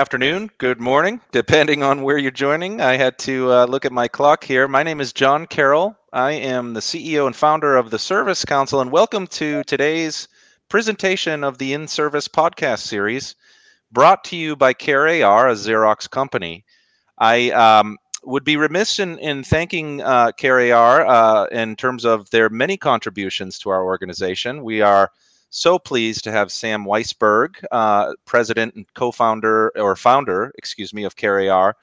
Afternoon, good morning, depending on where you're joining. I had to uh, look at my clock here. My name is John Carroll. I am the CEO and founder of the Service Council, and welcome to today's presentation of the In Service podcast series brought to you by CareAR, a Xerox company. I um, would be remiss in, in thanking uh, CareAR uh, in terms of their many contributions to our organization. We are so pleased to have Sam Weisberg, uh, president and co-founder or founder, excuse me, of CareAR,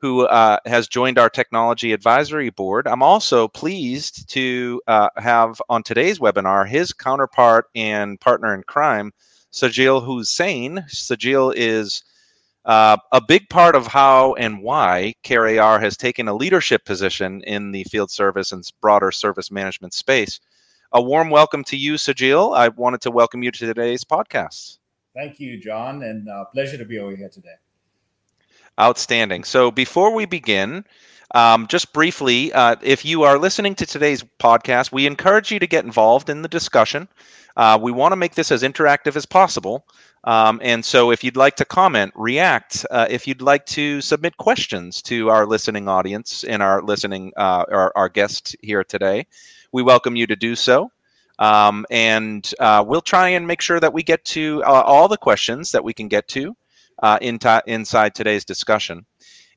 who uh, has joined our technology advisory board. I'm also pleased to uh, have on today's webinar his counterpart and partner in crime, Sajil Hussain. Sajil is uh, a big part of how and why CareAR has taken a leadership position in the field service and broader service management space a warm welcome to you, Sajil. I wanted to welcome you to today's podcast. Thank you, John, and uh, pleasure to be over here today. Outstanding. So before we begin, um, just briefly, uh, if you are listening to today's podcast, we encourage you to get involved in the discussion. Uh, we want to make this as interactive as possible. Um, and so, if you'd like to comment, react, uh, if you'd like to submit questions to our listening audience and our listening, uh, our, our guest here today, we welcome you to do so. Um, and uh, we'll try and make sure that we get to uh, all the questions that we can get to uh, in t- inside today's discussion.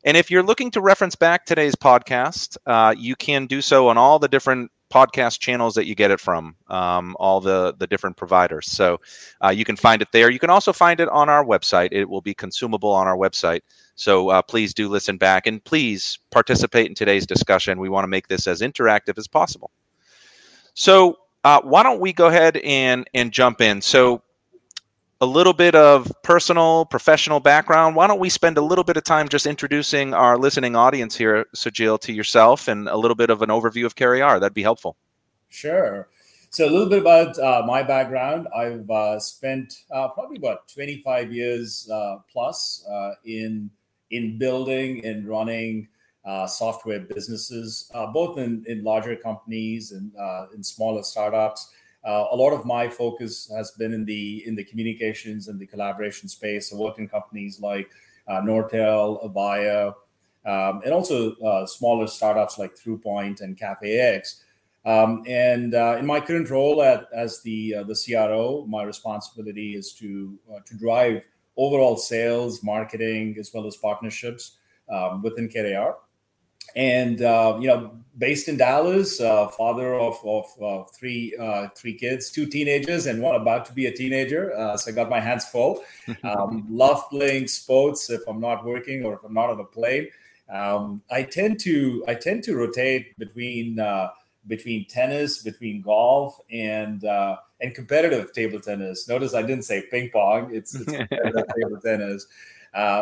And if you're looking to reference back today's podcast, uh, you can do so on all the different podcast channels that you get it from, um, all the, the different providers. So uh, you can find it there. You can also find it on our website. It will be consumable on our website. So uh, please do listen back and please participate in today's discussion. We want to make this as interactive as possible. So uh, why don't we go ahead and and jump in? So a little bit of personal, professional background. Why don't we spend a little bit of time just introducing our listening audience here, Sajil, to yourself and a little bit of an overview of CareAR? That'd be helpful. Sure. So a little bit about uh, my background. I've uh, spent uh, probably about 25 years uh, plus uh, in in building and running uh, software businesses, both in, in larger companies and in smaller startups. Uh, a lot of my focus has been in the in the communications and the collaboration space. Worked in companies like uh, Nortel, Avaya, um, and also uh, smaller startups like ThruPoint and CafeX. Um, and in my current role at, as the the CRO, my responsibility is to to drive overall sales, marketing, as well as partnerships um, within CareAR and uh, you know, based in Dallas, uh, father of, of uh, three uh, three kids, two teenagers, and one about to be a teenager. Uh, so I got my hands full. Um, love playing sports if I'm not working or if I'm not on a plane. Um, I tend to I tend to rotate between uh, between tennis, between golf, and and competitive table tennis. Notice I didn't say ping pong; it's, it's competitive table tennis.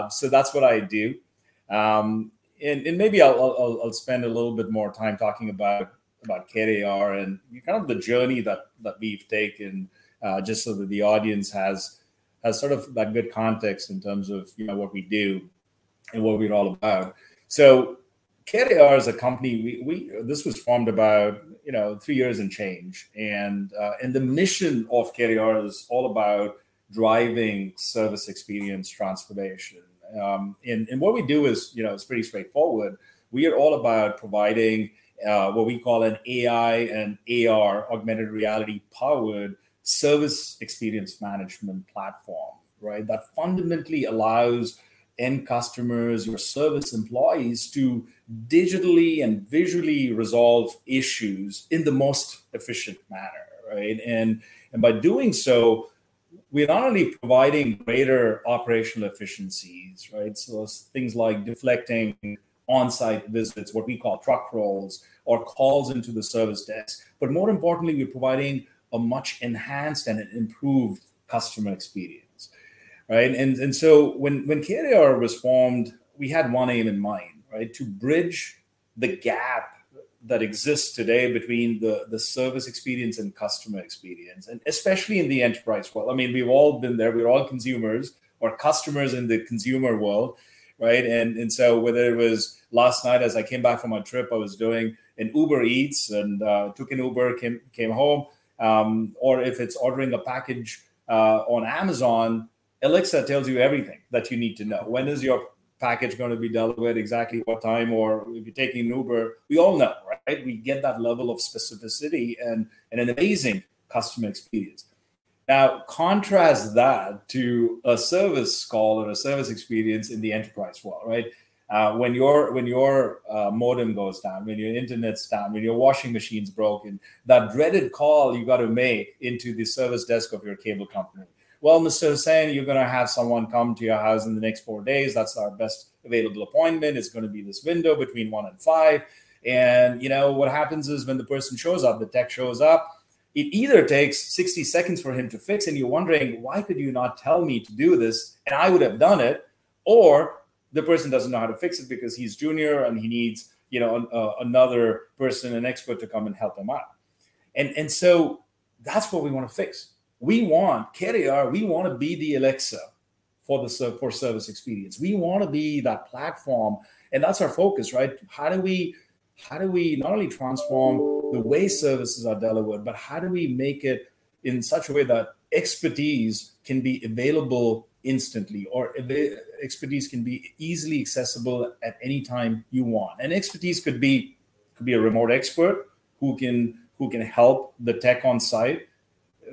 so that's what I do. Um, and, and maybe I'll, I'll, I'll spend a little bit more time talking about about CareAR and kind of the journey that that we've taken, uh, just so that the audience has has sort of that good context in terms of you know what we do and what we're all about. So CareAR is a company we, we this was formed about you know three years and change, and uh, and the mission of CareAR is all about driving service experience transformation um, and, and what we do is, you know, it's pretty straightforward. We are all about providing uh, what we call an AI and AR, augmented reality powered service experience management platform, right? That fundamentally allows end customers, your service employees to digitally and visually resolve issues in the most efficient manner, right? And and by doing so, we're not only providing greater operational efficiencies, right? So things like deflecting on-site visits, what we call truck rolls, or calls into the service desk, but more importantly, we're providing a much enhanced and an improved customer experience, right? And and so when when CareAR was formed, we had one aim in mind, right? To bridge the gap that exists today between the, the service experience and customer experience, and especially in the enterprise world. I mean, we've all been there, we're all consumers or customers in the consumer world, right? And, and so, whether it was last night as I came back from my trip, I was doing an Uber Eats and uh, took an Uber, came, came home, um, or if it's ordering a package uh, on Amazon, Alexa tells you everything that you need to know. When is your package going to be delivered? Exactly what time? Or if you're taking Uber, we all know, right? We get that level of specificity and, and an amazing customer experience. Now, contrast that to a service call or a service experience in the enterprise world, right? Uh, when your when your uh, modem goes down, when your internet's down, when your washing machine's broken, that dreaded call you got to make into the service desk of your cable company. Well, Mr. Hussain, you're going to have someone come to your house in the next four days. That's our best available appointment. It's going to be this window between one and five. And you know what happens is when the person shows up, the tech shows up. It either takes 60 seconds for him to fix, and you're wondering why could you not tell me to do this, and I would have done it, or the person doesn't know how to fix it because he's junior and he needs you know uh, another person an expert to come and help him out and and so that's what we want to fix we want CareAR, we want to be the alexa for the for service experience. We want to be that platform and that's our focus right? How do we how do we not only transform the way services are delivered but how do we make it in such a way that expertise can be available instantly or expertise can be easily accessible at any time you want? And expertise could be could be a remote expert who can who can help the tech on site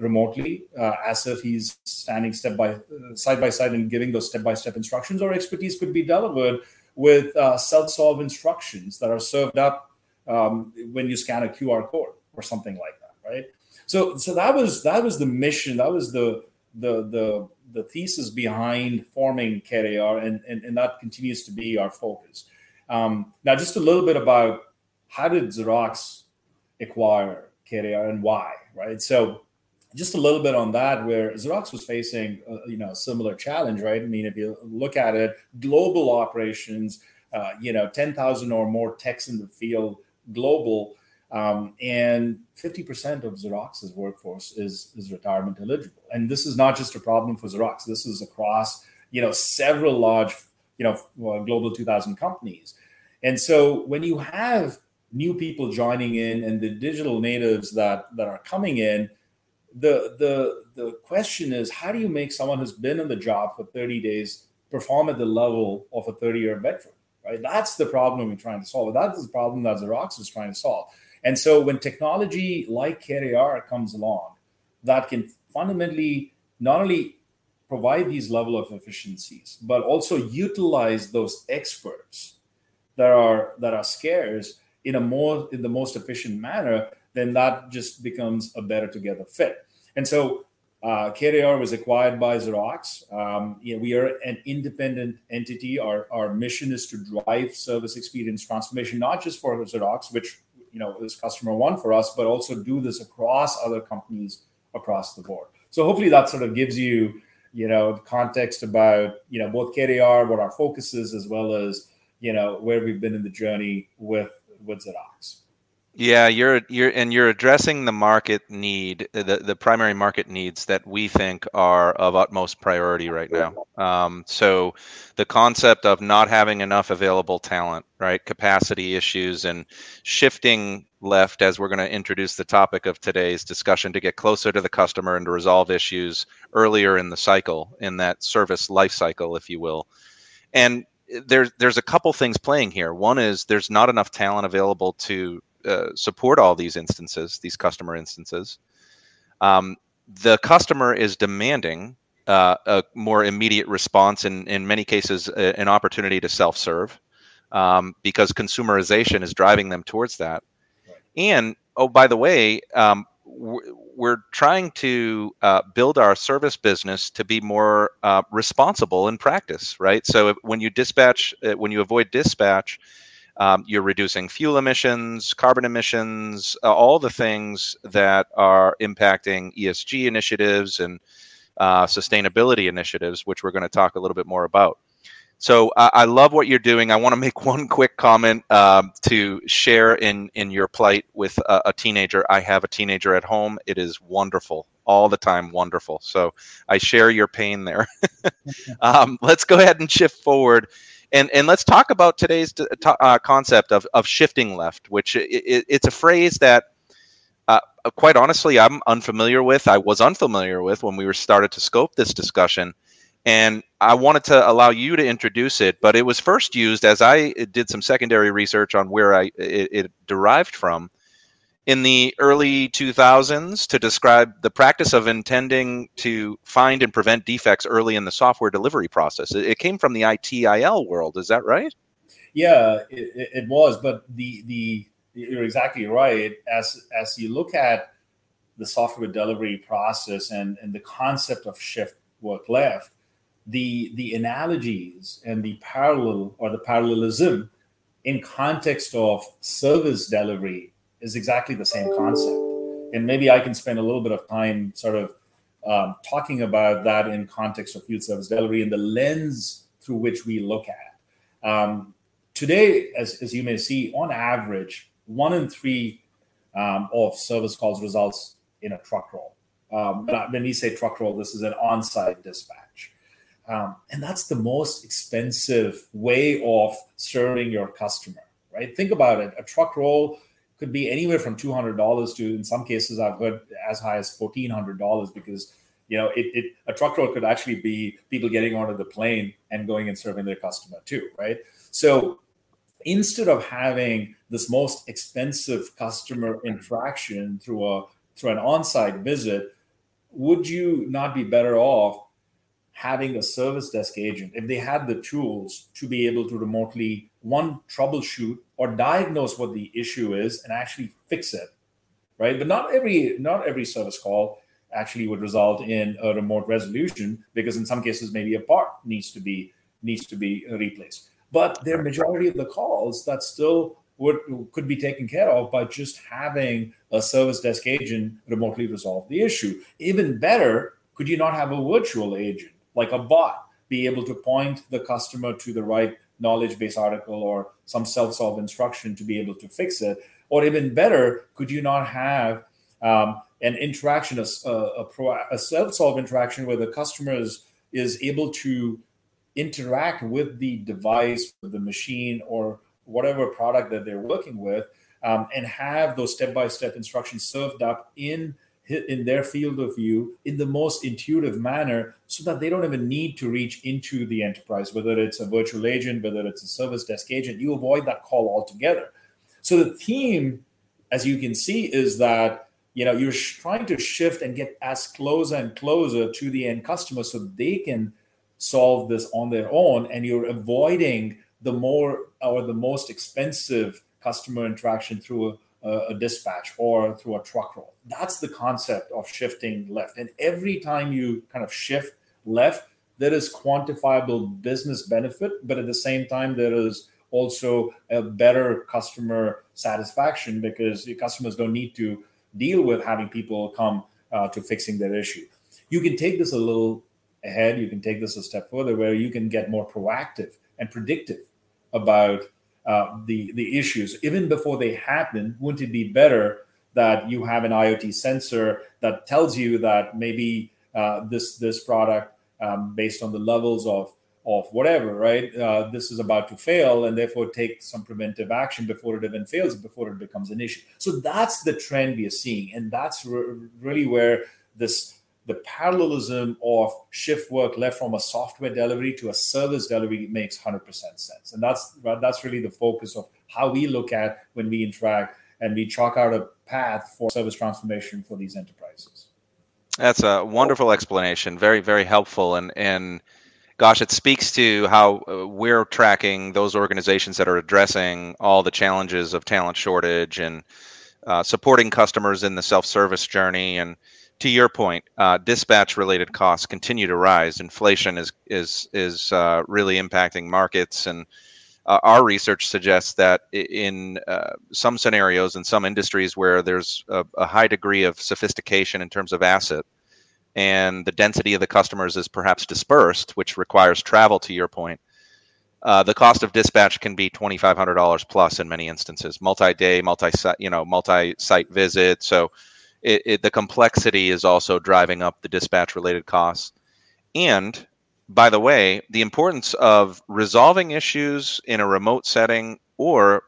remotely uh, as if he's standing step by side by side and giving those step by step instructions or expertise could be delivered with uh, self-solve instructions that are served up um, when you scan a qr code or something like that right so so that was that was the mission that was the the the the thesis behind forming CareAR, and, and, and that continues to be our focus. Um, now, just a little bit about how did Xerox acquire CareAR and why, right? So, just a little bit on that, where Xerox was facing, uh, you know, a similar challenge, right? I mean, if you look at it, global operations, uh, you know, ten thousand or more techs in the field, global um, and 50% of Xerox's workforce is, is retirement eligible. And this is not just a problem for Xerox. This is across, you know, several large, you know, global 2000 companies. And so when you have new people joining in and the digital natives that, that are coming in, the, the, the question is, how do you make someone who's been in the job for 30 days perform at the level of a 30 year veteran? Right? That's the problem we're trying to solve. That is the problem that Xerox is trying to solve and so when technology like CareAR comes along, that can fundamentally not only provide these level of efficiencies, but also utilize those experts that are that are scarce in a more in the most efficient manner, then that just becomes a better together fit. And so uh, CareAR was acquired by Xerox. Um, you know, we are an independent entity. Our, our mission is to drive service experience transformation, not just for Xerox, which you know is customer one for us, but also do this across other companies across the board. So hopefully that sort of gives you you know context about you know both CareAR, what our focus is, as well as you know where we've been in the journey with with Xerox. Yeah, you're you're and you're addressing the market need, the the primary market needs that we think are of utmost priority right now. Um, so, the concept of not having enough available talent, right, capacity issues, and shifting left as we're going to introduce the topic of today's discussion to get closer to the customer and to resolve issues earlier in the cycle, in that service life cycle, if you will, and there's there's a couple things playing here. One is there's not enough talent available to uh, support all these instances, these customer instances. Um, the customer is demanding uh, a more immediate response, and in many cases, a, an opportunity to self-serve, um, because consumerization is driving them towards that. Right. And oh, by the way, um, we're trying to uh, build our service business to be more uh, responsible in practice, right? So when you dispatch, uh, when you avoid dispatch, um, you're reducing fuel emissions, carbon emissions, uh, all the things that are impacting ESG initiatives and uh, sustainability initiatives, which we're going to talk a little bit more about. So I love what you're doing. I want to make one quick comment um, to share in in your plight with a, a, teenager. I have a teenager at home. It is wonderful, all the time, wonderful. So I share your pain there. um, let's go ahead and shift forward and and let's talk about today's uh, concept of, of shifting left which it, it's a phrase that uh, quite honestly i'm unfamiliar with. I was unfamiliar with when we were started to scope this discussion. And I wanted to allow you to introduce it, but it was first used as I did some secondary research on where I it, it derived from in the early 2000s to describe the practice of intending to find and prevent defects early in the software delivery process. It, came from the ITIL world, is that right? Yeah, it, it was, but the the you're exactly right. As as you look at the software delivery process and, and the concept of shift work left, the the analogies and the parallel or the parallelism in context of service delivery is exactly the same concept. And maybe I can spend a little bit of time sort of um, talking about that in context of field service delivery and the lens through which we look at. Um, today, as, as you may see, on average, one in three um, of service calls results in a truck roll. Um, when we say truck roll, this is an on site dispatch. Um, and that's the most expensive way of serving your customer, right? Think about it. A truck roll could be anywhere from $200 to, in some cases, I've heard as high as $1,400 because, you know, it, it a truck roll could actually be people getting onto the plane and going and serving their customer too, right? So instead of having this most expensive customer interaction through a through an on-site visit, would you not be better off having a service desk agent if they had the tools to be able to remotely one troubleshoot or diagnose what the issue is and actually fix it right? But not every not every service call actually would result in a remote resolution because in some cases maybe a part needs to be needs to be replaced. But there are majority of the calls that still would could be taken care of by just having a service desk agent remotely resolve the issue. Even better could you not have a virtual agent like a bot, be able to point the customer to the right knowledge base article or some self solve instruction to be able to fix it. Or even better, could you not have um, an interaction, a, a, a self solve interaction where the customer is, is able to interact with the device, with the machine, or whatever product that they're working with, um, and have those step by step instructions served up in in their field of view in the most intuitive manner so that they don't even need to reach into the enterprise, whether it's a virtual agent, whether it's a service desk agent, you avoid that call altogether. So the theme, as you can see, is that you know you're trying to shift and get as close and closer to the end customer so they can solve this on their own and you're avoiding the more or the most expensive customer interaction through a a, dispatch or through a truck roll. That's the concept of shifting left. And every time you kind of shift left, there is quantifiable business benefit, but at the same time, there is also a better customer satisfaction because your customers don't need to deal with having people come uh, to fixing their issue. You can take this a little ahead. You can take this a step further where you can get more proactive and predictive about uh, the the issues. Even before they happen wouldn't it be better that you have an iot sensor that tells you that maybe uh, this this product um, based on the levels of of whatever right? Uh, this is about to fail and therefore take some preventive action before it even fails before it becomes an issue. So that's the trend we are seeing. And that's re- really where this the parallelism of shift work left from a software delivery to a service delivery makes 100% sense. And that's that's really the focus of how we look at when we interact and we chalk out a path for service transformation for these enterprises. That's a wonderful explanation very very helpful. And and gosh it speaks to how uh, we're tracking those organizations that are addressing all the challenges of talent shortage and uh, supporting customers in the self-service journey and to your point, uh, dispatch-related costs continue to rise. Inflation is is is uh, really impacting markets, and uh, our research suggests that in uh, some scenarios, in some industries where there's a, a, high degree of sophistication in terms of asset, and the density of the customers is perhaps dispersed, which requires travel. To your point, uh, the cost of dispatch can be twenty five hundred dollars plus in many instances, multi-day, multi-site, you know, multi-site visit. So it, it, the complexity is also driving up the dispatch related costs. And by the way, the importance of resolving issues in a remote setting or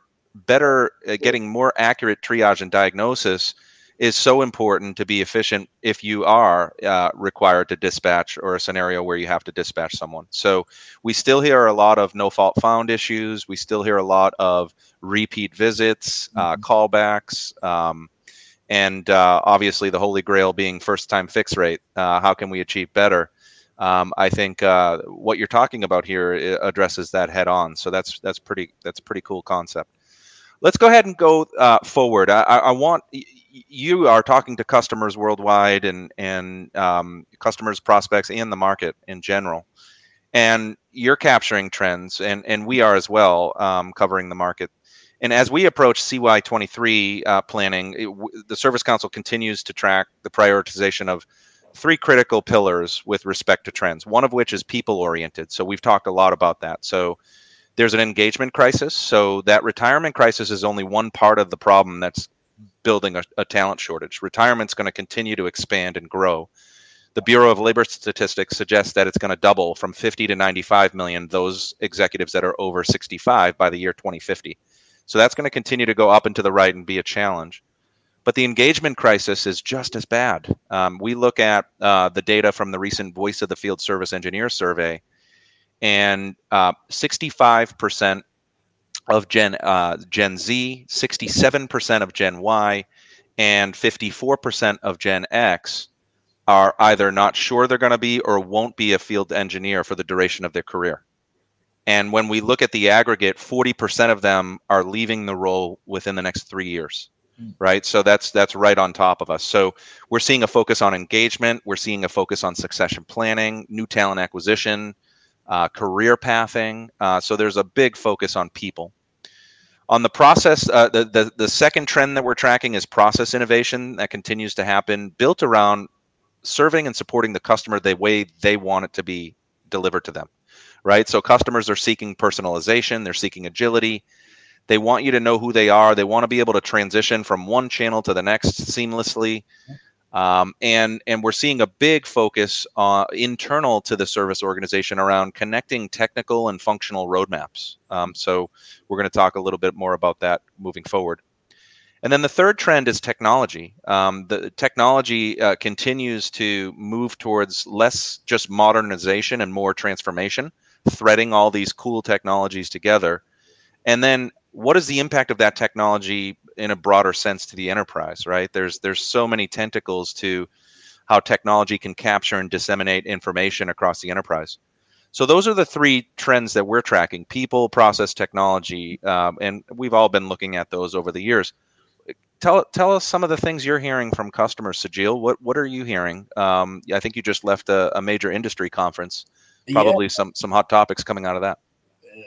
better uh, getting more accurate triage and diagnosis is so important to be efficient if you are uh, required to dispatch or a scenario where you have to dispatch someone. So we still hear a lot of no fault found issues. We still hear a lot of repeat visits, uh, mm-hmm. callbacks, um, and uh, obviously the holy grail being first time fix rate. Uh, how can we achieve better? Um, I think uh, what you're talking about here addresses that head on. So that's that's pretty that's a pretty cool concept. Let's go ahead and go uh, forward. I, I want you are talking to customers worldwide and and um, customers, prospects, and the market in general, and you're capturing trends, and and we are as well, um, covering the market. And as we approach CY23 uh, planning, it, w- the Service Council continues to track the prioritization of three critical pillars with respect to trends. One of which is people oriented. So we've talked a lot about that. So there's an engagement crisis. So that retirement crisis is only one part of the problem that's building a, a talent shortage. Retirement's going to continue to expand and grow. The Bureau of Labor Statistics suggests that it's going to double from 50 to 95 million those executives that are over 65 by the year 2050. So that's going to continue to go up and to the right and be a challenge. But the engagement crisis is just as bad. Um, we look at uh, the data from the recent Voice of the Field Service Engineer survey, and uh, 65% of Gen uh, Gen Z, 67% of Gen Y, and 54% of Gen X are either not sure they're going to be or won't be a field engineer for the duration of their career. And when we look at the aggregate, 40% of them are leaving the role within the next three years. Hmm. Right. So that's that's right on top of us. So we're seeing a focus on engagement. We're seeing a focus on succession planning, new talent acquisition, uh, career pathing. Uh, so there's a big focus on people. On the process, uh, the, the, the second trend that we're tracking is process innovation that continues to happen, built around serving and supporting the customer the way they want it to be delivered to them. Right. So customers are seeking personalization, they're seeking agility. They want you to know who they are. They want to be able to transition from one channel to the next seamlessly. Um, and and we're seeing a big focus uh, internal to the service organization around connecting technical and functional roadmaps. Um, so we're going to talk a little bit more about that moving forward. And then the third trend is technology. Um, the technology uh, continues to move towards less just modernization and more transformation, threading all these cool technologies together. And then what is the impact of that technology in a broader sense to the enterprise right? There's there's so many tentacles to how technology can capture and disseminate information across the enterprise. So those are the three trends that we're tracking people process technology um, and we've all been looking at those over the years. Tell tell us some of the things you're hearing from customers Sajil. what what are you hearing? Um, i think you just left a, a major industry conference probably yeah. some some hot topics coming out of that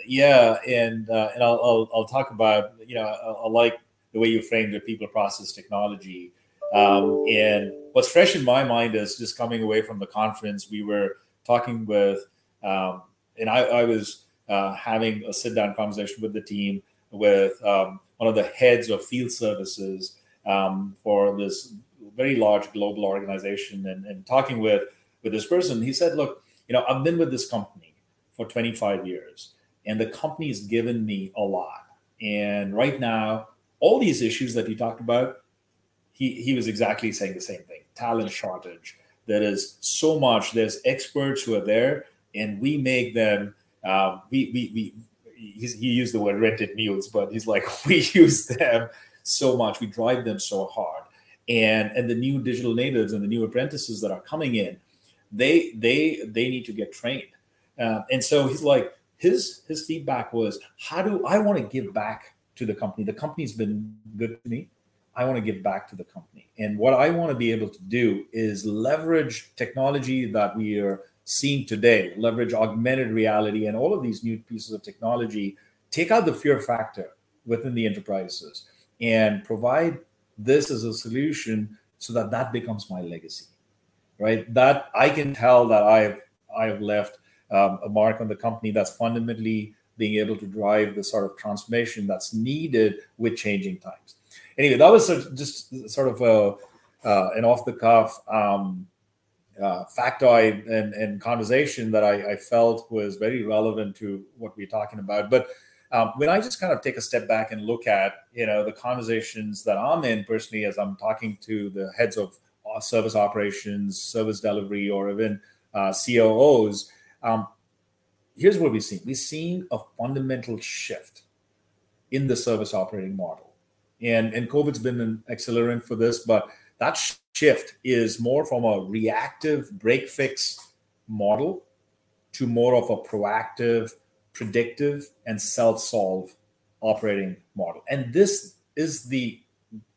yeah, and uh, and I'll, I'll, I'll talk about you know I, I, like the way you framed the people process technology. Um, and what's fresh in my mind is just coming away from the conference. We were talking with, um, and I, I was uh, having a sit down conversation with the team with um, one of the heads of field services um, for this very large global organization, and, and talking with with this person. He said, "Look, you know, I've been with this company for 25 years." And the company has given me a lot. And right now, all these issues that he talked about, he, he was exactly saying the same thing talent shortage. There is so much, there's experts who are there, and we make them, uh, we, we, we, he used the word rented mules, but he's like, we use them so much, we drive them so hard. And, and the new digital natives and the new apprentices that are coming in, they they they need to get trained. Uh, and so he's like, his his feedback was how do i want to give back to the company? The company's been good to me. I want to give back to the company. And what i want to be able to do is leverage technology that we are seeing today leverage augmented reality and all of these new pieces of technology take out the fear factor within the enterprises and provide this as a solution so that that becomes my legacy right? That i can tell that i've i've left um, a mark on the company that's fundamentally being able to drive the sort of transformation that's needed with changing times. Anyway, that was just sort of a, uh, an off the cuff um, uh, factoid and, and conversation that I, I, felt was very relevant to what we're talking about. But um, when I just kind of take a step back and look at you know the conversations that I'm in personally as I'm talking to the heads of service operations, service delivery, or even uh, COOs, um, here's what we've seen: we've seen a fundamental shift in the service operating model, and and COVID's been an accelerant for this, but that shift is more from a reactive break fix model to more of a proactive predictive and self-solve operating model. And this is the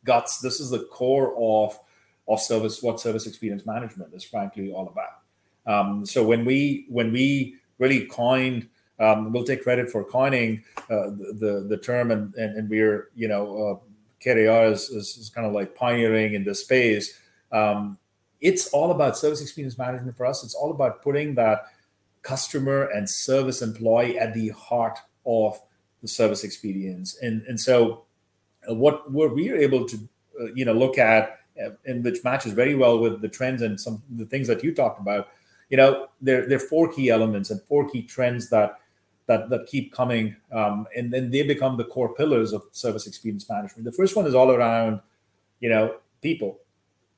guts. This is the core of of service what service experience management is frankly all about um, so when we when we really coined um, we'll take credit for coining uh, the, the, term and, and, and we're you know uh, CareAR is, is, is, kind of like pioneering in this space um, it's all about service experience management for us it's all about putting that customer and service employee at the heart of the service experience. And and so uh, what what we are able to uh, you know look at uh, and which matches very well with the trends and some the things that you talked about. You know, there there are four key elements and four key trends that that that keep coming, um, and then they become the core pillars of service experience management. The first one is all around, you know, people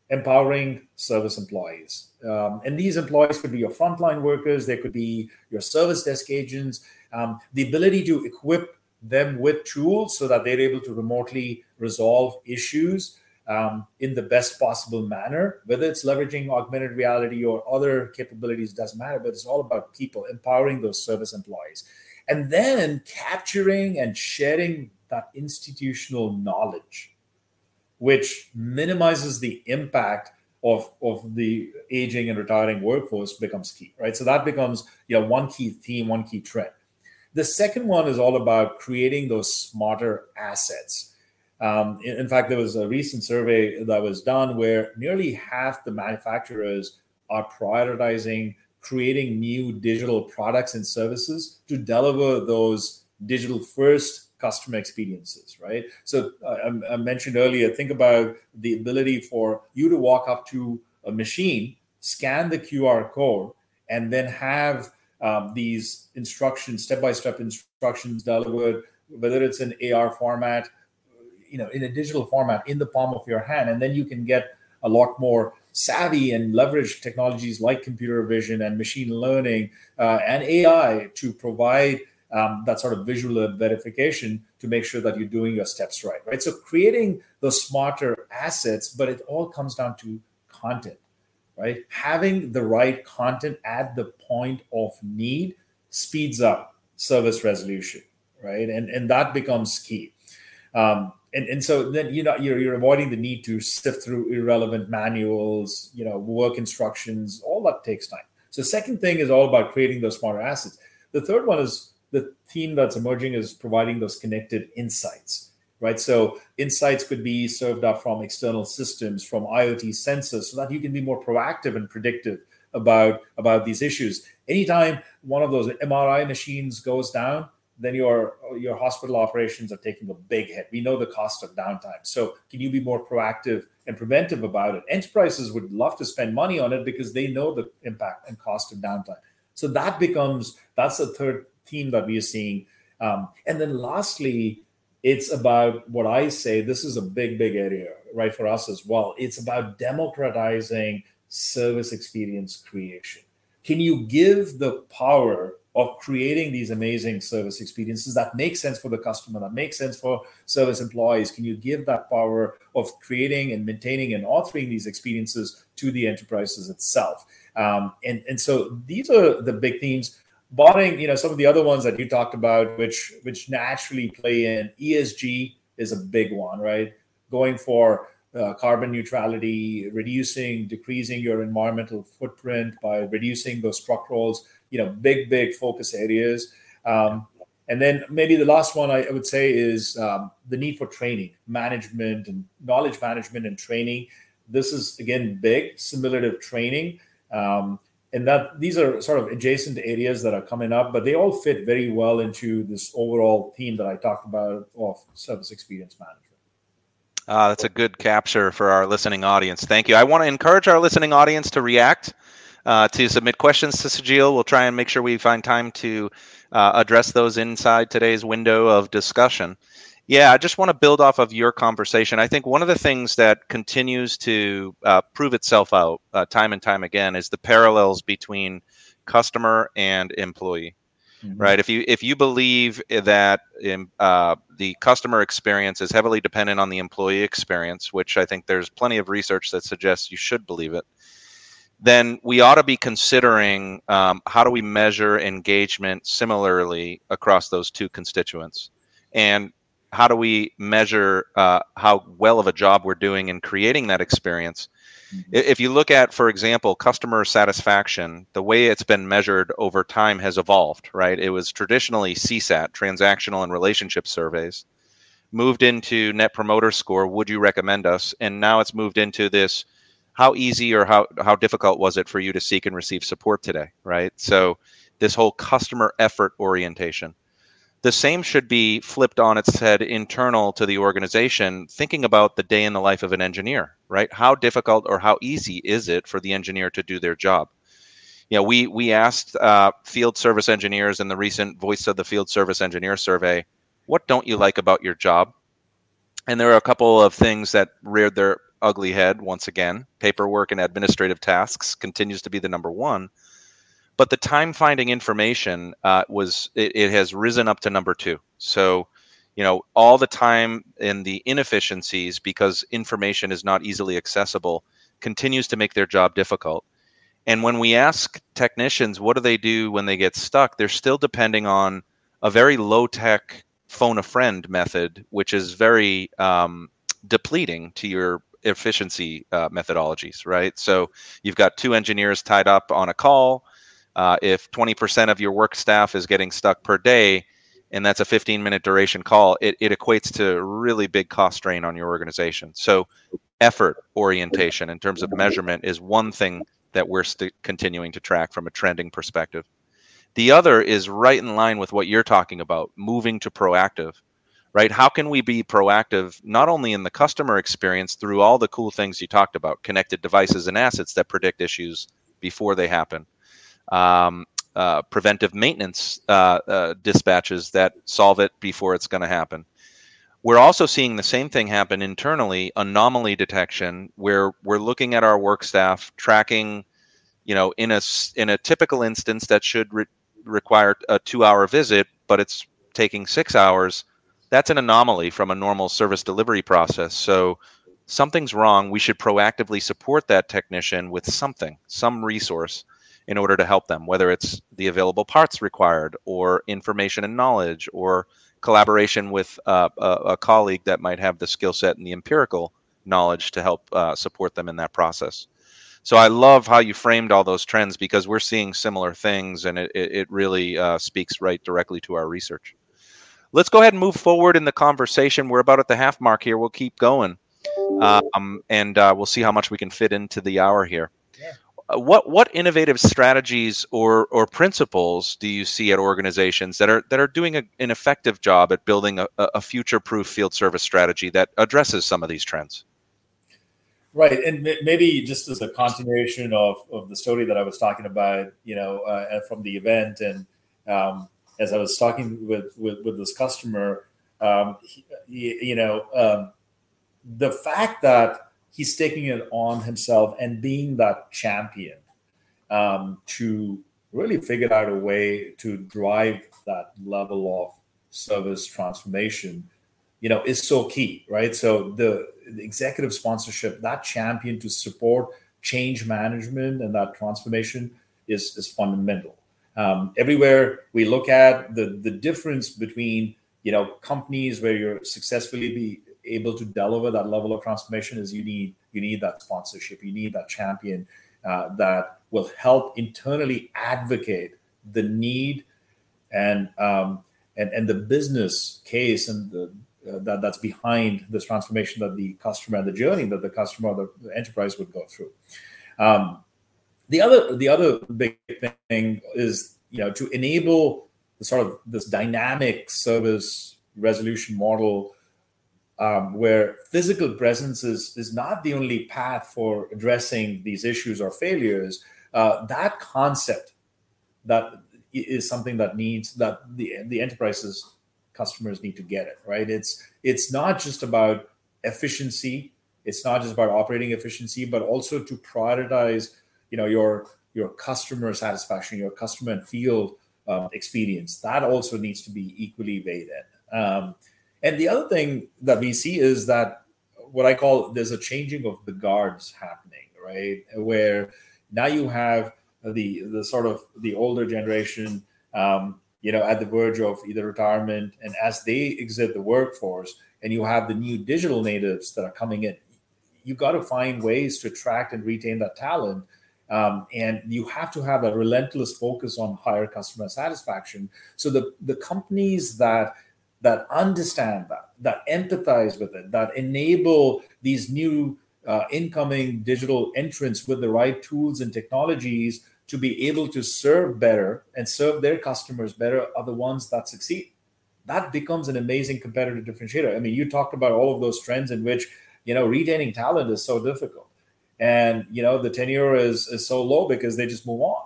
empowering service employees. Um, and these employees could be your frontline workers, they could be your service desk agents. Um, the ability to equip them with tools so that they're able to remotely resolve issues um, in the best possible manner, whether it's leveraging augmented reality or other capabilities, doesn't matter, but it's all about people empowering those service employees. And then capturing and sharing that institutional knowledge which minimizes the impact of, of the aging and retiring workforce becomes key, right? So that becomes you know, one key theme, one key trend. The second one is all about creating those smarter assets. Um, in, in, fact, there was a recent survey that was done where nearly half the manufacturers are prioritizing creating new digital products and services to deliver those digital first customer experiences, right? So uh, I, I, mentioned earlier, think about the ability for you to walk up to a machine, scan the QR code, and then have um, these instructions, step-by-step instructions delivered, whether it's in AR format, you know, in a digital format, in the palm of your hand, and then you can get a lot more savvy and leverage technologies like computer vision and machine learning uh, and AI to provide um, that sort of visual verification to make sure that you're doing your steps right right? So creating those smarter assets but it all comes down to content right? Having the right content at the point of need speeds up service resolution right? And and that becomes key. Um, and, and so then you know you're, you're avoiding the need to sift through irrelevant manuals you know work instructions all that takes time. So second thing is all about creating those smarter assets. The third one is the theme that's emerging is providing those connected insights right? So insights could be served up from external systems from iot sensors so that you can be more proactive and predictive about about these issues. Anytime one of those mri machines goes down then your your hospital operations are taking a big hit we know the cost of downtime so can you be more proactive and preventive about it enterprises would love to spend money on it because they know the impact and cost of downtime so that becomes that's the third theme that we are seeing. Um, and then lastly, it's about what I say this is a big, big area, right, for us as well. It's about democratizing service experience creation. Can you give the power of creating these amazing service experiences that make sense for the customer, that make sense for service employees? Can you give that power of creating and maintaining and authoring these experiences to the enterprises itself? Um, and, and so these are the big themes barring you know some of the other ones that you talked about which which naturally play in esg is a big one right going for uh, carbon neutrality reducing decreasing your environmental footprint by reducing those truck rolls you know big big focus areas um, and then maybe the last one I would say is um, the need for training, management, and knowledge management and training. This is again big, similar to training. Um, and that these are sort of adjacent areas that are coming up, but they all fit very well into this overall theme that I talked about of service experience management. Uh, that's a good capture for our listening audience. Thank you. I want to encourage our listening audience to react uh, to submit questions to Sajil. We'll try and make sure we find time to uh, address those inside today's window of discussion. Yeah, I just want to build off of your conversation. I think one of the things that continues to uh, prove itself out uh, time and time again is the parallels between customer and employee. Mm-hmm. Right. If you if you believe that in, uh, the customer experience is heavily dependent on the employee experience, which I think there's plenty of research that suggests you should believe it, then we ought to be considering um, how do we measure engagement similarly across those two constituents, and how do we measure uh, how well of a job we're doing in creating that experience Mm-hmm. If you look at, for example, customer satisfaction, the way it's been measured over time has evolved, right? It was traditionally CSAT, transactional and relationship surveys, moved into Net Promoter Score, would you recommend us? And now it's moved into this how easy or how, how difficult was it for you to seek and receive support today, right? So this whole customer effort orientation. The same should be flipped on its head internal to the organization thinking about the day in the life of an engineer right? How difficult or how easy is it for the engineer to do their job? You know we we asked uh, field service engineers in the recent voice of the field service engineer survey what don't you like about your job? And there are a couple of things that reared their ugly head once again. Paperwork and administrative tasks continues to be the number one. But the time finding information uh, was it, it, has risen up to number two. So you know all the time and the inefficiencies because information is not easily accessible continues to make their job difficult. And when we ask technicians what do they do when they get stuck? They're still depending on a very low tech phone a friend method which is very um, depleting to your efficiency uh, methodologies right so you've got two engineers tied up on a call uh, if 20% of your work staff is getting stuck per day, and that's a 15 minute duration call, it, it equates to really big cost strain on your organization. So, effort orientation in terms of measurement is one thing that we're st- continuing to track from a trending perspective. The other is right in line with what you're talking about, moving to proactive, right? How can we be proactive not only in the customer experience through all the cool things you talked about, connected devices and assets that predict issues before they happen, um, uh, preventive maintenance uh, uh, dispatches that solve it before it's going to happen. We're also seeing the same thing happen internally, anomaly detection, where we're looking at our work staff tracking, you know, in a in a typical instance that should re- require a two-hour visit, but it's taking six hours. That's an anomaly from a normal service delivery process. So something's wrong. We should proactively support that technician with something, some resource in order to help them, whether it's the available parts required or information and knowledge or collaboration with uh, a, a, colleague that might have the skill set and the empirical knowledge to help uh, support them in that process. So I love how you framed all those trends because we're seeing similar things and it, it really uh, speaks right directly to our research. Let's go ahead and move forward in the conversation. We're about at the half mark here. We'll keep going um, and uh, we'll see how much we can fit into the hour here. Uh, what what innovative strategies or or principles do you see at organizations that are that are doing a, an effective job at building a, a future proof field service strategy that addresses some of these trends? Right, and maybe just as a continuation of, of the story that I was talking about, you know, uh, from the event, and um, as I was talking with with, with this customer, um, he, you know, um, the fact that he's taking it on himself and being that champion um, to really figure out a way to drive that level of service transformation you know is so key right? So the, the executive sponsorship that champion to support change management and that transformation is is fundamental um, everywhere we look at the the difference between you know companies where you're successfully be able to deliver that level of transformation is you need you need that sponsorship you need that champion uh, that will help internally advocate the need and um, and and the business case and the uh, that that's behind this transformation that the customer and the journey that the customer or the enterprise would go through. Um, the other the other big thing is you know to enable the sort of this dynamic service resolution model um, where physical presence is, is not the only path for addressing these issues or failures. uh, that concept that is something that needs that the the enterprises customers need to get it right it's it's not just about efficiency it's not just about operating efficiency but also to prioritize you know your your customer satisfaction your customer and field um, experience that also needs to be equally weighed in um, and the other thing that we see is that what i call there's a changing of the guards happening right where now you have the the sort of the older generation, um, you know, at the verge of either retirement, and as they exit the workforce, and you have the new digital natives that are coming in, you've got to find ways to attract and retain that talent. Um, and you have to have a relentless focus on higher customer satisfaction. So the the companies that that understand that, that empathize with it, that enable these new uh, incoming digital entrants with the right tools and technologies to be able to serve better and serve their customers better are the ones that succeed. That becomes an amazing competitive differentiator. I mean, you talked about all of those trends in which, you know, retaining talent is so difficult. And, you know, the tenure is, is so low because they just move on.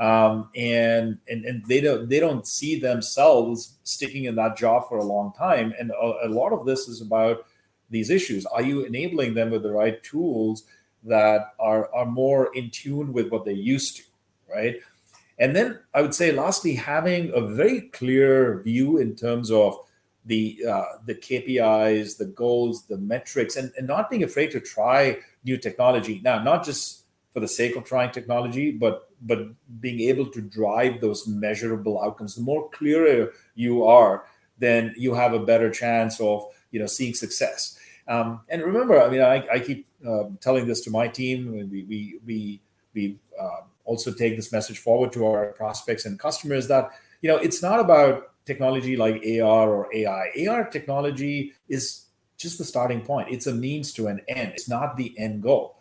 Um, and, and and they don't they don't see themselves sticking in that job for a long time. And a, a lot of this is about these issues. Are you enabling them with the right tools that are are more in tune with what they used to? right? And then I would say, lastly, having a very clear view in terms of the uh, the KPIs, the goals, the metrics, and, and not being afraid to try new technology. Now, not just for the sake of trying technology, but but being able to drive those measurable outcomes. The more clearer you are, then you have a better chance of you know seeing success. Um, and remember, I mean, I, I keep uh, telling this to my team. We we we we uh, also take this message forward to our prospects and customers that you know it's not about technology like AR or AI. AR technology is just the starting point. It's a means to an end. It's not the end goal,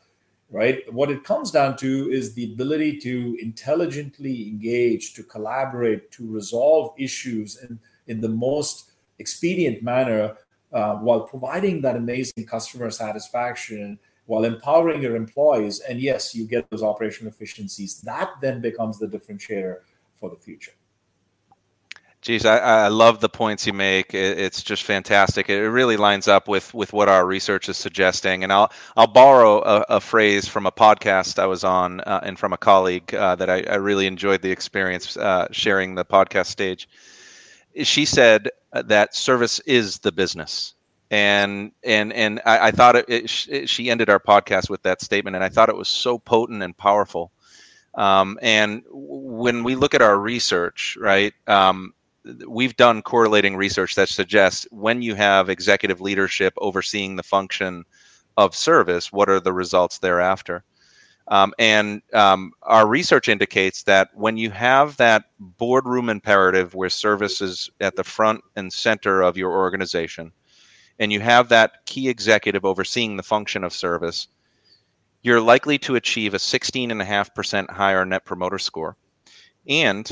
right? What it comes down to is the ability to intelligently engage, to collaborate, to resolve issues in, in the most expedient manner uh, while providing that amazing customer satisfaction while empowering your employees. And yes, you get those operational efficiencies. That then becomes the differentiator for the future. Geez, I, I love the points you make. It's just fantastic. It really lines up with with what our research is suggesting. And I'll I'll borrow a, a phrase from a podcast I was on uh, and from a colleague uh, that I, I, really enjoyed the experience uh, sharing the podcast stage. She said that service is the business and and and I, I thought it, it, it, she ended our podcast with that statement, and I thought it was so potent and powerful. Um, and when we look at our research, right, um, we've done correlating research that suggests when you have executive leadership overseeing the function of service, what are the results thereafter? Um, and um, our research indicates that when you have that boardroom imperative where service is at the front and center of your organization, and you have that key executive overseeing the function of service, you're likely to achieve a 16.5% higher net promoter score. And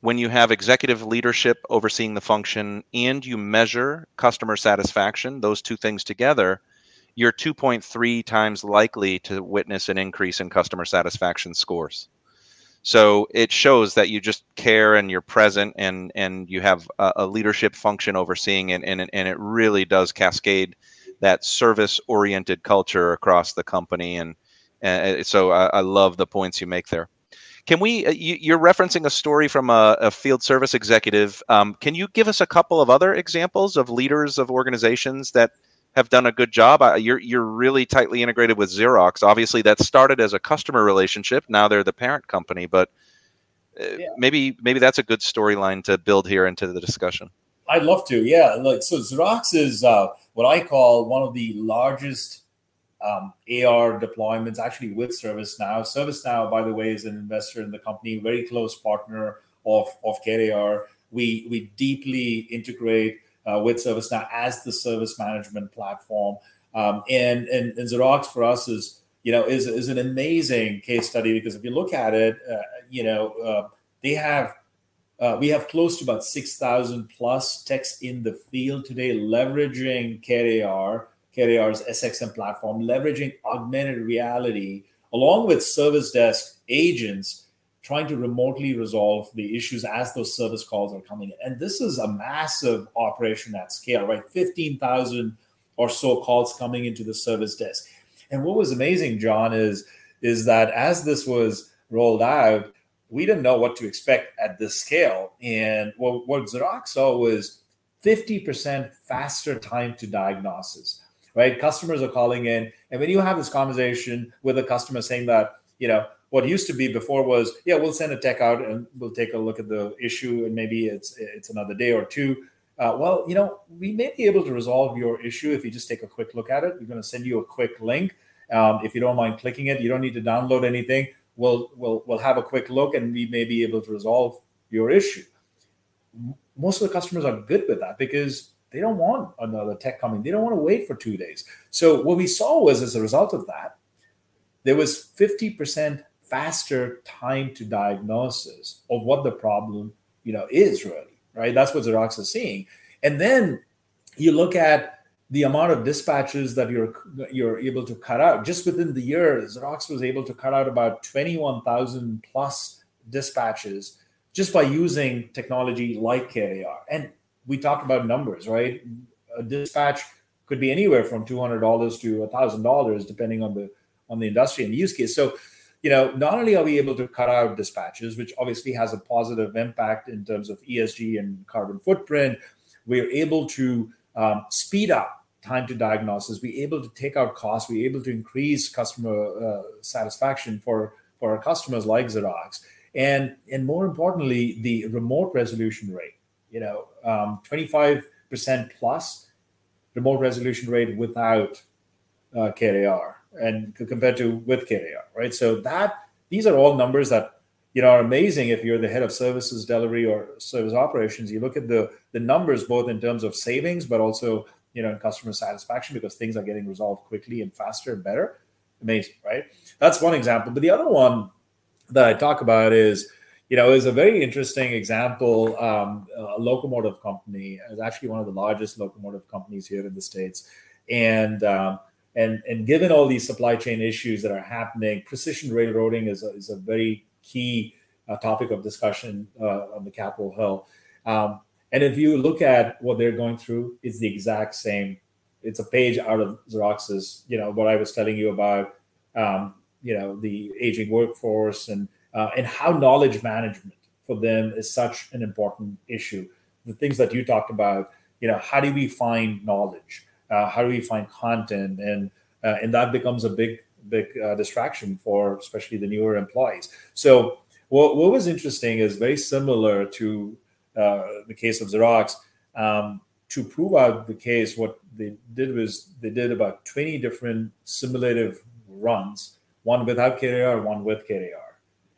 when you have executive leadership overseeing the function and you measure customer satisfaction, those two things together, you're 2.3 times likely to witness an increase in customer satisfaction scores. So it shows that you just care and you're present and and you have a, a leadership function overseeing it and and it really does cascade that service oriented culture across the company and, and so I, I, love the points you make there. Can we? Uh, you, are referencing a story from a, a field service executive. Um, can you give us a couple of other examples of leaders of organizations that have done a good job. You're you're really tightly integrated with Xerox. Obviously, that started as a customer relationship. Now they're the parent company, but uh, yeah. maybe maybe that's a good storyline to build here into the discussion. I'd love to. Yeah, like so, Xerox is uh, what I call one of the largest um, AR deployments, actually with ServiceNow. ServiceNow, by the way, is an investor in the company, very close partner of of CareAR. We we deeply integrate uh, with ServiceNow as the service management platform. Um, and, and, and Xerox for us is, you know, is, is an amazing case study because if you look at it, uh, you know, uh, they have, uh, we have close to about 6,000 plus techs in the field today leveraging CareAR, CareAR's SXM platform, leveraging augmented reality along with service desk agents trying to remotely resolve the issues as those service calls are coming in. And this is a massive operation at scale, right? 15,000 or so calls coming into the service desk. And what was amazing, John, is, is that as this was rolled out, we didn't know what to expect at this scale. And what, what Xerox saw was 50% faster time to diagnosis, right? Customers are calling in. And when you have this conversation with a customer saying that, you know, what used to be before was, yeah, we'll send a tech out and we'll take a look at the issue and maybe it's it's another day or two. Uh, well, you know, we may be able to resolve your issue if you just take a quick look at it. We're going to send you a quick link. Um, if you don't mind clicking it, you don't need to download anything. We'll we'll we'll have a quick look and we may be able to resolve your issue. Most of the customers are good with that because they don't want another tech coming. They don't want to wait for two days. So what we saw was as a result of that, there was 50% faster time to diagnosis of what the problem you know is really right that's what xerox is seeing and then you look at the amount of dispatches that you're you're able to cut out just within the year xerox was able to cut out about 21000 plus dispatches just by using technology like CareAR. And we talked about numbers, right? A dispatch could be anywhere from $200 to $1,000, depending on the on the industry and the use case. So you know, not only are we able to cut out dispatches, which obviously has a positive impact in terms of ESG and carbon footprint, we're able to um, speed up time to diagnosis. We're able to take out costs. We're able to increase customer uh, satisfaction for for our customers like Xerox, and and more importantly, the remote resolution rate. You know, five percent plus remote resolution rate without uh, CareAR and compared to with CareAR, right? So that these are all numbers that you know are amazing if you're the head of services delivery or service operations. You look at the the numbers both in terms of savings, but also you know in customer satisfaction because things are getting resolved quickly and faster and better. Amazing, right? That's one example. But the other one that I talk about is you know, is a very interesting example. Um, a locomotive company is actually one of the largest locomotive companies here in the states, and um, and and given all these supply chain issues that are happening, precision railroading is a, is a very key uh, topic of discussion uh, on the Capitol Hill. Um, and if you look at what they're going through, it's the exact same. It's a page out of Xerox's, you know, what I was telling you about, um, you know, the aging workforce and uh, and how knowledge management for them is such an important issue. The things that you talked about, you know, how do we find knowledge? uh, how do we find content and uh, and that becomes a big big uh, distraction for especially the newer employees so what, what was interesting is very similar to uh, the case of xerox um, to prove out the case what they did was they did about 20 different simulative runs one without CareAR, one with CareAR.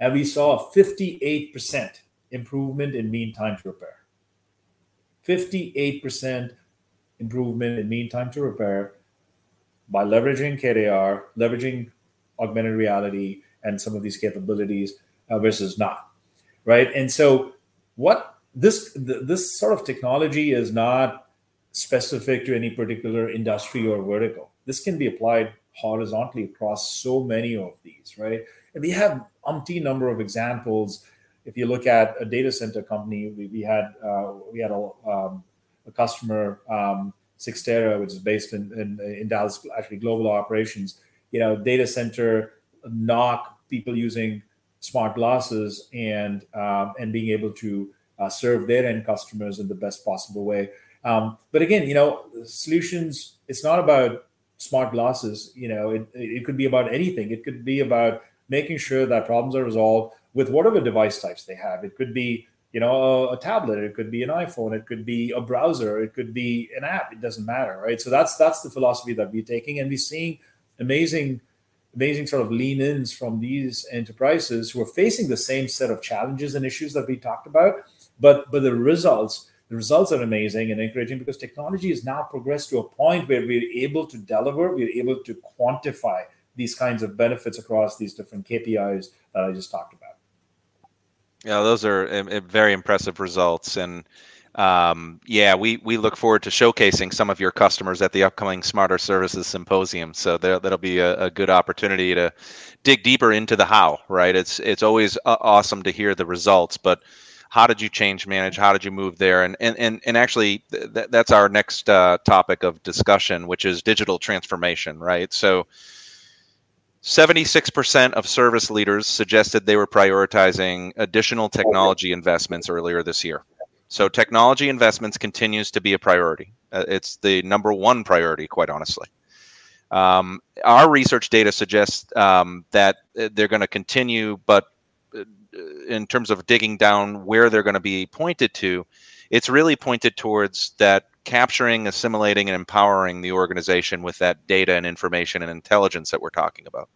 And we saw a 58% improvement in mean time to repair. 58% improvement in mean time to repair by leveraging CareAR, leveraging augmented reality and some of these capabilities uh, versus not, right? And so, what this th- this sort of technology is not specific to any particular industry or vertical. This can be applied horizontally across so many of these, right? And we have umpteen number of examples. If you look at a data center company, we, we had uh, we had a um, a customer, um, Cyxtera, which is based in, in, in Dallas, actually global operations. You know, data center NOC people using smart glasses and um, and being able to uh, serve their end customers in the best possible way. Um, but again, you know, solutions. It's not about smart glasses. You know, it, it could be about anything. It could be about making sure that problems are resolved with whatever device types they have. It could be you know a, a, tablet it could be an iphone it could be a browser it could be an app it doesn't matter right so that's that's the philosophy that we're taking and we're seeing amazing amazing sort of lean ins from these enterprises who are facing the same set of challenges and issues that we talked about but but the results the results are amazing and encouraging because technology has now progressed to a point where we're able to deliver we're able to quantify these kinds of benefits across these different kpis that i just talked about Yeah, those are very impressive results, and um, yeah, we we look forward to showcasing some of your customers at the upcoming Smarter Services Symposium. So there, that'll be a, a, good opportunity to dig deeper into the how. Right? It's it's always uh, awesome to hear the results, but how did you change manage? How did you move there? And and and, and actually, th- that's our next uh, topic of discussion, which is digital transformation. Right? So 76% of service leaders suggested they were prioritizing additional technology investments earlier this year. So technology investments continues to be a priority. Uh, it's the number one priority, quite honestly. Um, our research data suggests um, that uh, they're going to continue, but uh, in terms of digging down where they're going to be pointed to, it's really pointed towards that capturing, assimilating, and empowering the organization with that data and information and intelligence that we're talking about.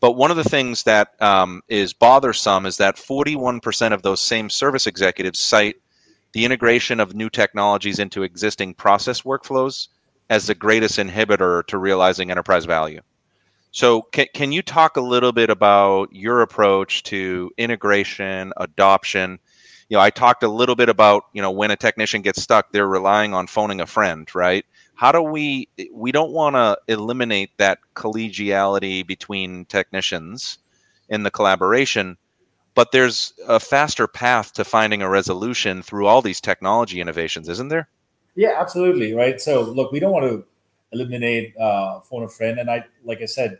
But one of the things that um, is bothersome is that 41% of those same service executives cite the integration of new technologies into existing process workflows as the greatest inhibitor to realizing enterprise value. So, can, can you talk a little bit about your approach to integration, adoption, you know, I talked a little bit about, you know, when a technician gets stuck, they're relying on phoning a friend, right? How do we we don't want to eliminate that collegiality between technicians in the collaboration, but there's a faster path to finding a resolution through all these technology innovations, isn't there? Yeah, absolutely, right. So, look, we don't want to eliminate uh, phone a friend, and I, like I said,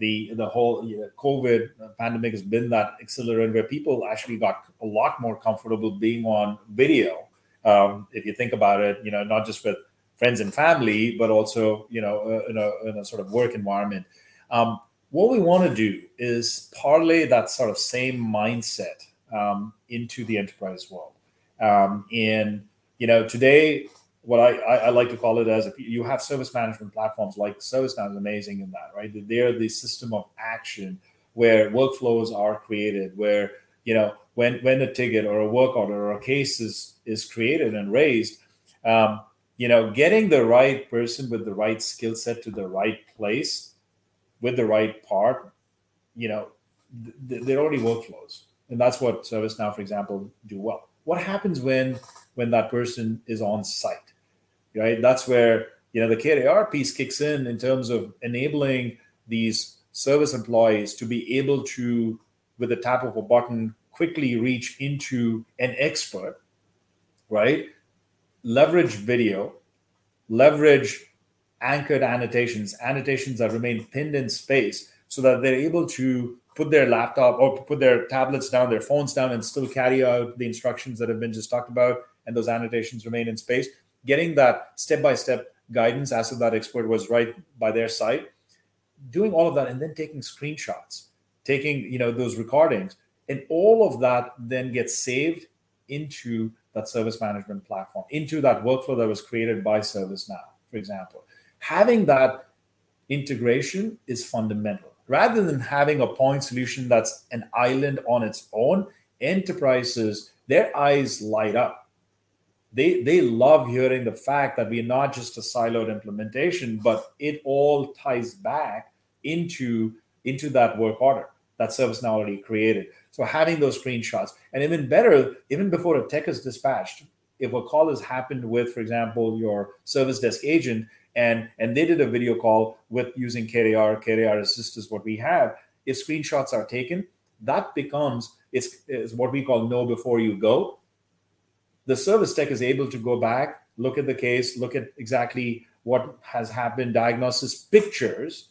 the the whole COVID pandemic has been that accelerant where people actually got a lot more comfortable being on video. Um, if you think about it, you know, not just with friends and family, but also you know uh, in, a, in a sort of work environment. Um, what we want to do is parlay that sort of same mindset um, into the enterprise world. Um, and you know, today what I, I, like to call it as if you have service management platforms like ServiceNow is amazing in that, right? They're the system of action where workflows are created, where you know when when a ticket or a work order or a case is is created and raised, um, you know, getting the right person with the right skill set to the right place with the right part, you know, th- they're already workflows, and that's what ServiceNow, for example, do well. What happens when when that person is on site? Right? That's where you know the CareAR piece kicks in in terms of enabling these service employees to be able to, with the tap of a button, quickly reach into an expert, right? Leverage video, leverage anchored annotations, annotations that remain pinned in space, so that they're able to put their laptop or put their tablets down, their phones down, and still carry out the instructions that have been just talked about, and those annotations remain in space getting that step by step guidance as if that expert was right by their side, doing all of that, and then taking screenshots, taking you know those recordings, and all of that then gets saved into that service management platform, into that workflow that was created by ServiceNow, for example. Having that integration is fundamental. Rather than having a point solution that's an island on its own, enterprises, their eyes light up they they love hearing the fact that we're not just a siloed implementation, but it all ties back into into that work order that ServiceNow already created. So having those screenshots, and even better, even before a tech is dispatched, if a call has happened with, for example, your service desk agent, and and they did a video call with using CareAR, CareAR Assist is what we have. If screenshots are taken, that becomes it's, it's what we call know before you go the service tech is able to go back, look at the case, look at exactly what has happened, diagnosis pictures,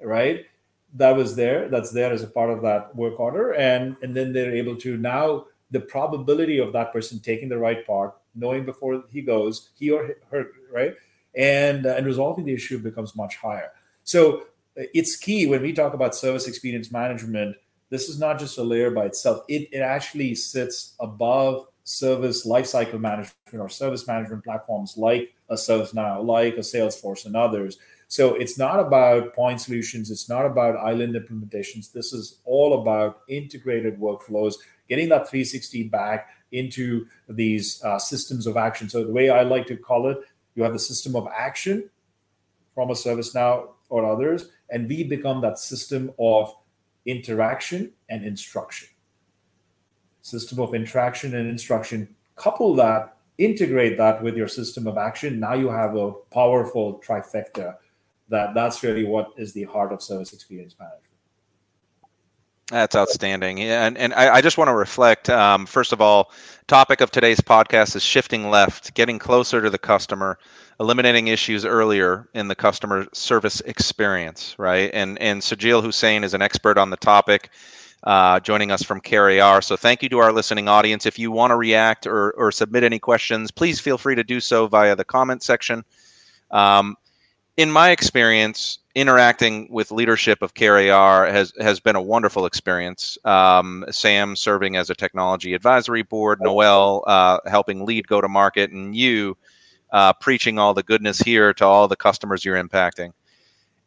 right? That was there, that's there as a part of that work order. And, and then they're able to now, the probability of that person taking the right part, knowing before he goes, he or her, right? And, and resolving the issue becomes much higher. So it's key when we talk about service experience management. This is not just a layer by itself, it, it actually sits above service lifecycle management or service management platforms like a ServiceNow, like a Salesforce, and others. So it's not about point solutions. It's not about island implementations. This is all about integrated workflows, getting that 360 back into these uh, systems of action. So the way I like to call it, you have the system of action from a ServiceNow or others, and we become that system of interaction and instruction. System of interaction and instruction. Couple that, integrate that with your system of action. Now you have a powerful trifecta. That that's really what is the heart of service experience management. That's outstanding. And, and I, I just want to reflect. Um, first of all, topic of today's podcast is shifting left, getting closer to the customer, eliminating issues earlier in the customer service experience, right? And and Sajil Hussain is an expert on the topic, uh, joining us from CareAR. So thank you to our listening audience. If you want to react or or submit any questions, please feel free to do so via the comment section. Um, in my experience, interacting with leadership of CareAR has has been a wonderful experience. Um, Sam serving as a technology advisory board, Noel uh, helping lead go to market, and you uh, preaching all the goodness here to all the customers you're impacting.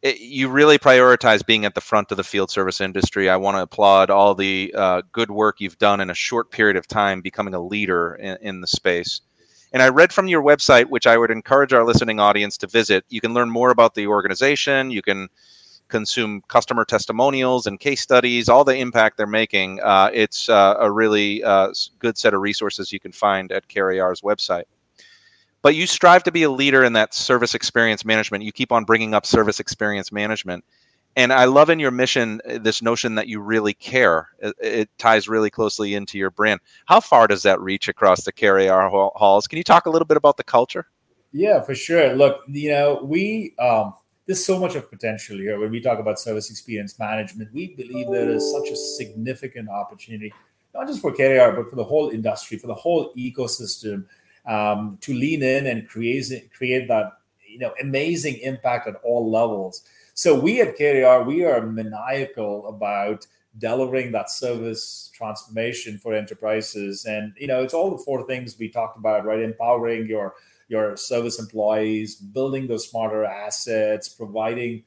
It, you really prioritize being at the front of the field service industry. I want to applaud all the uh, good work you've done in a short period of time, becoming a leader in, in the space. And I read from your website, which I would encourage our listening audience to visit. You can learn more about the organization. You can consume customer testimonials and case studies, all the impact they're making. Uh, it's uh, a really uh, good set of resources you can find at CareAR's website. But you strive to be a leader in that service experience management. You keep on bringing up service experience management and I love in your mission uh, this notion that you really care. It, it, ties really closely into your brand. How far does that reach across the CareAR halls? Can you talk a little bit about the culture? Yeah, for sure. Look, you know, we um, there's so much of potential here when we talk about service experience management. We believe there is such a significant opportunity, not just for CareAR, but for the whole industry, for the whole ecosystem, um, to lean in and create create that you know amazing impact at all levels. So we at CareAR, we are maniacal about delivering that service transformation for enterprises. And you know, it's all the four things we talked about, right? Empowering your your service employees, building those smarter assets, providing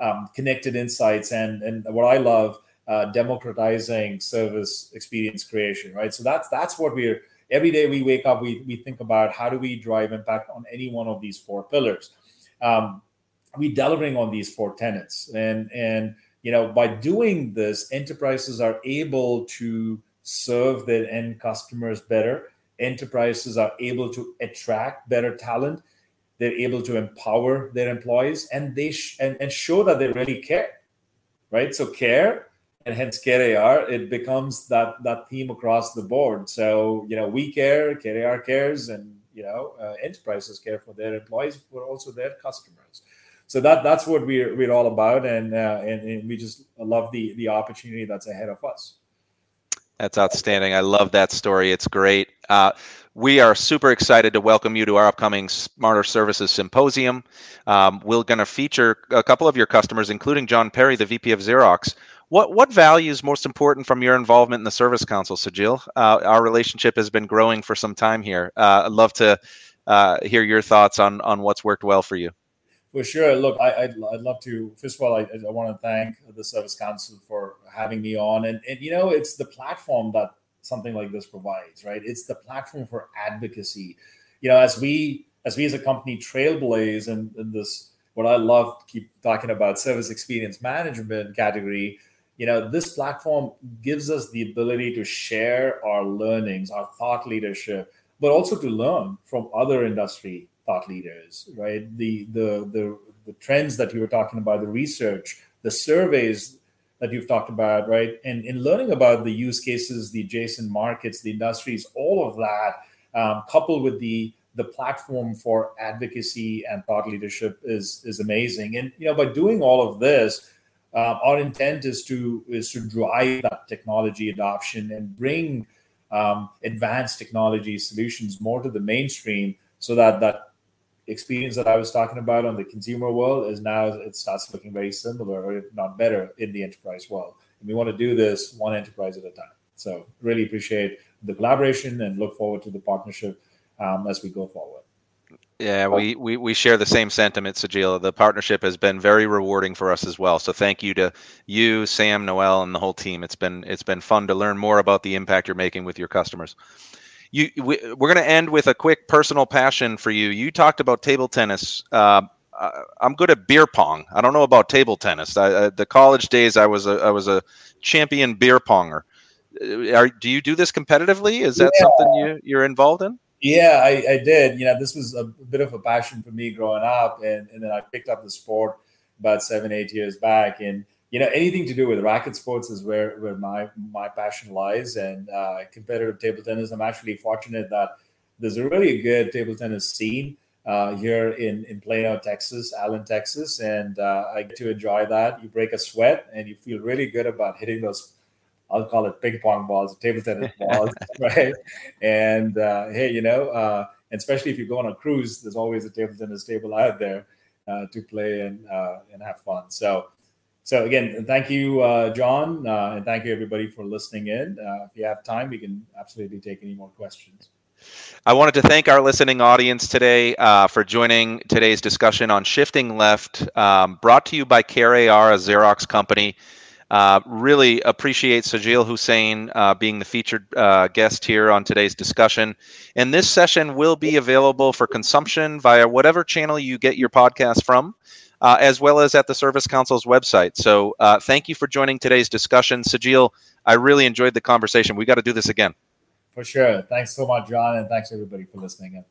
um, connected insights, and and what I love, uh, democratizing service experience creation, right? So that's that's what we're every day we wake up, we we think about how do we drive impact on any one of these four pillars. Um, we delivering on these four tenets. And and you know by doing this enterprises are able to serve their end customers better. Enterprises are able to attract better talent. They're able to empower their employees and they sh- and, and show that they really care right? So care and hence CareAR, it becomes that that theme across the board. So you know, we care, CareAR cares, and you know, uh, enterprises care for their employees, but also their customers so that that's what we're we're all about, and uh, and, and we just love the the opportunity that's ahead of us. That's outstanding. I love that story. It's great. Uh, we are super excited to welcome you to our upcoming Smarter Services Symposium. Um, we're going to feature a couple of your customers, including John Perry, the VP of Xerox. What what value is most important from your involvement in the Service Council, Sajil? Uh, our relationship has been growing for some time here. Uh, I'd love to uh, hear your thoughts on on what's worked well for you. For sure. Look, I, would I'd love to. First of all, I, I want to thank the Service Council for having me on, and and you know, it's the platform that something like this provides, right? It's the platform for advocacy. You know, as we as we as a company trailblaze in, in this, what I love keep talking about service experience management category. You know, this platform gives us the ability to share our learnings, our thought leadership, but also to learn from other industry thought leaders, right? The the the the trends that you were talking about, the research, the surveys that you've talked about, right? And in learning about the use cases, the adjacent markets, the industries, all of that, um, coupled with the the platform for advocacy and thought leadership is is amazing. And you know, by doing all of this, uh, our intent is to is to drive that technology adoption and bring um, advanced technology solutions more to the mainstream, so that that experience that I was talking about on the consumer world is now it starts looking very similar, or if not better, in the enterprise world. And we want to do this one enterprise at a time. So really appreciate the collaboration and look forward to the partnership um, as we go forward. Yeah, we, we, we share the same sentiment, Sajila. The partnership has been very rewarding for us as well. So thank you to you, Sam, Noel, and the whole team. It's been it's been fun to learn more about the impact you're making with your customers you we, are going to end with a quick personal passion for you. You talked about table tennis. Uh, I'm good at beer pong. I don't know about table tennis. I, the college days, I was a I was a champion beer ponger. are do you do this competitively? Is that yeah. something you you're involved in? Yeah, I, I, did. You know, this was a bit of a passion for me growing up, and, and then I picked up the sport about seven, eight years back, and you know, anything to do with racket sports is where where my my passion lies, and uh, competitive table tennis. I'm actually fortunate that there's a really good table tennis scene uh, here in in Plano, Texas, Allen, Texas, and uh, I get to enjoy that. You break a sweat, and you feel really good about hitting those I'll call it ping pong balls, table tennis balls, right? And uh, hey, you know, uh, especially if you go on a cruise, there's always a table tennis table out there uh, to play and uh, and have fun. So, so again, thank you, uh, John, uh, and thank you everybody for listening in. if you have time, we can absolutely take any more questions. I wanted to thank our listening audience today uh, for joining today's discussion on shifting left, um, brought to you by CareAR, a Xerox company. Uh, really appreciate Sajil Hussein uh, being the featured uh, guest here on today's discussion. And this session will be available for consumption via whatever channel you get your podcast from, uh, as well as at the Service Council's website. So uh, thank you for joining today's discussion. Sajil, I really enjoyed the conversation. We got to do this again. For sure. Thanks so much, John, and thanks everybody for listening in.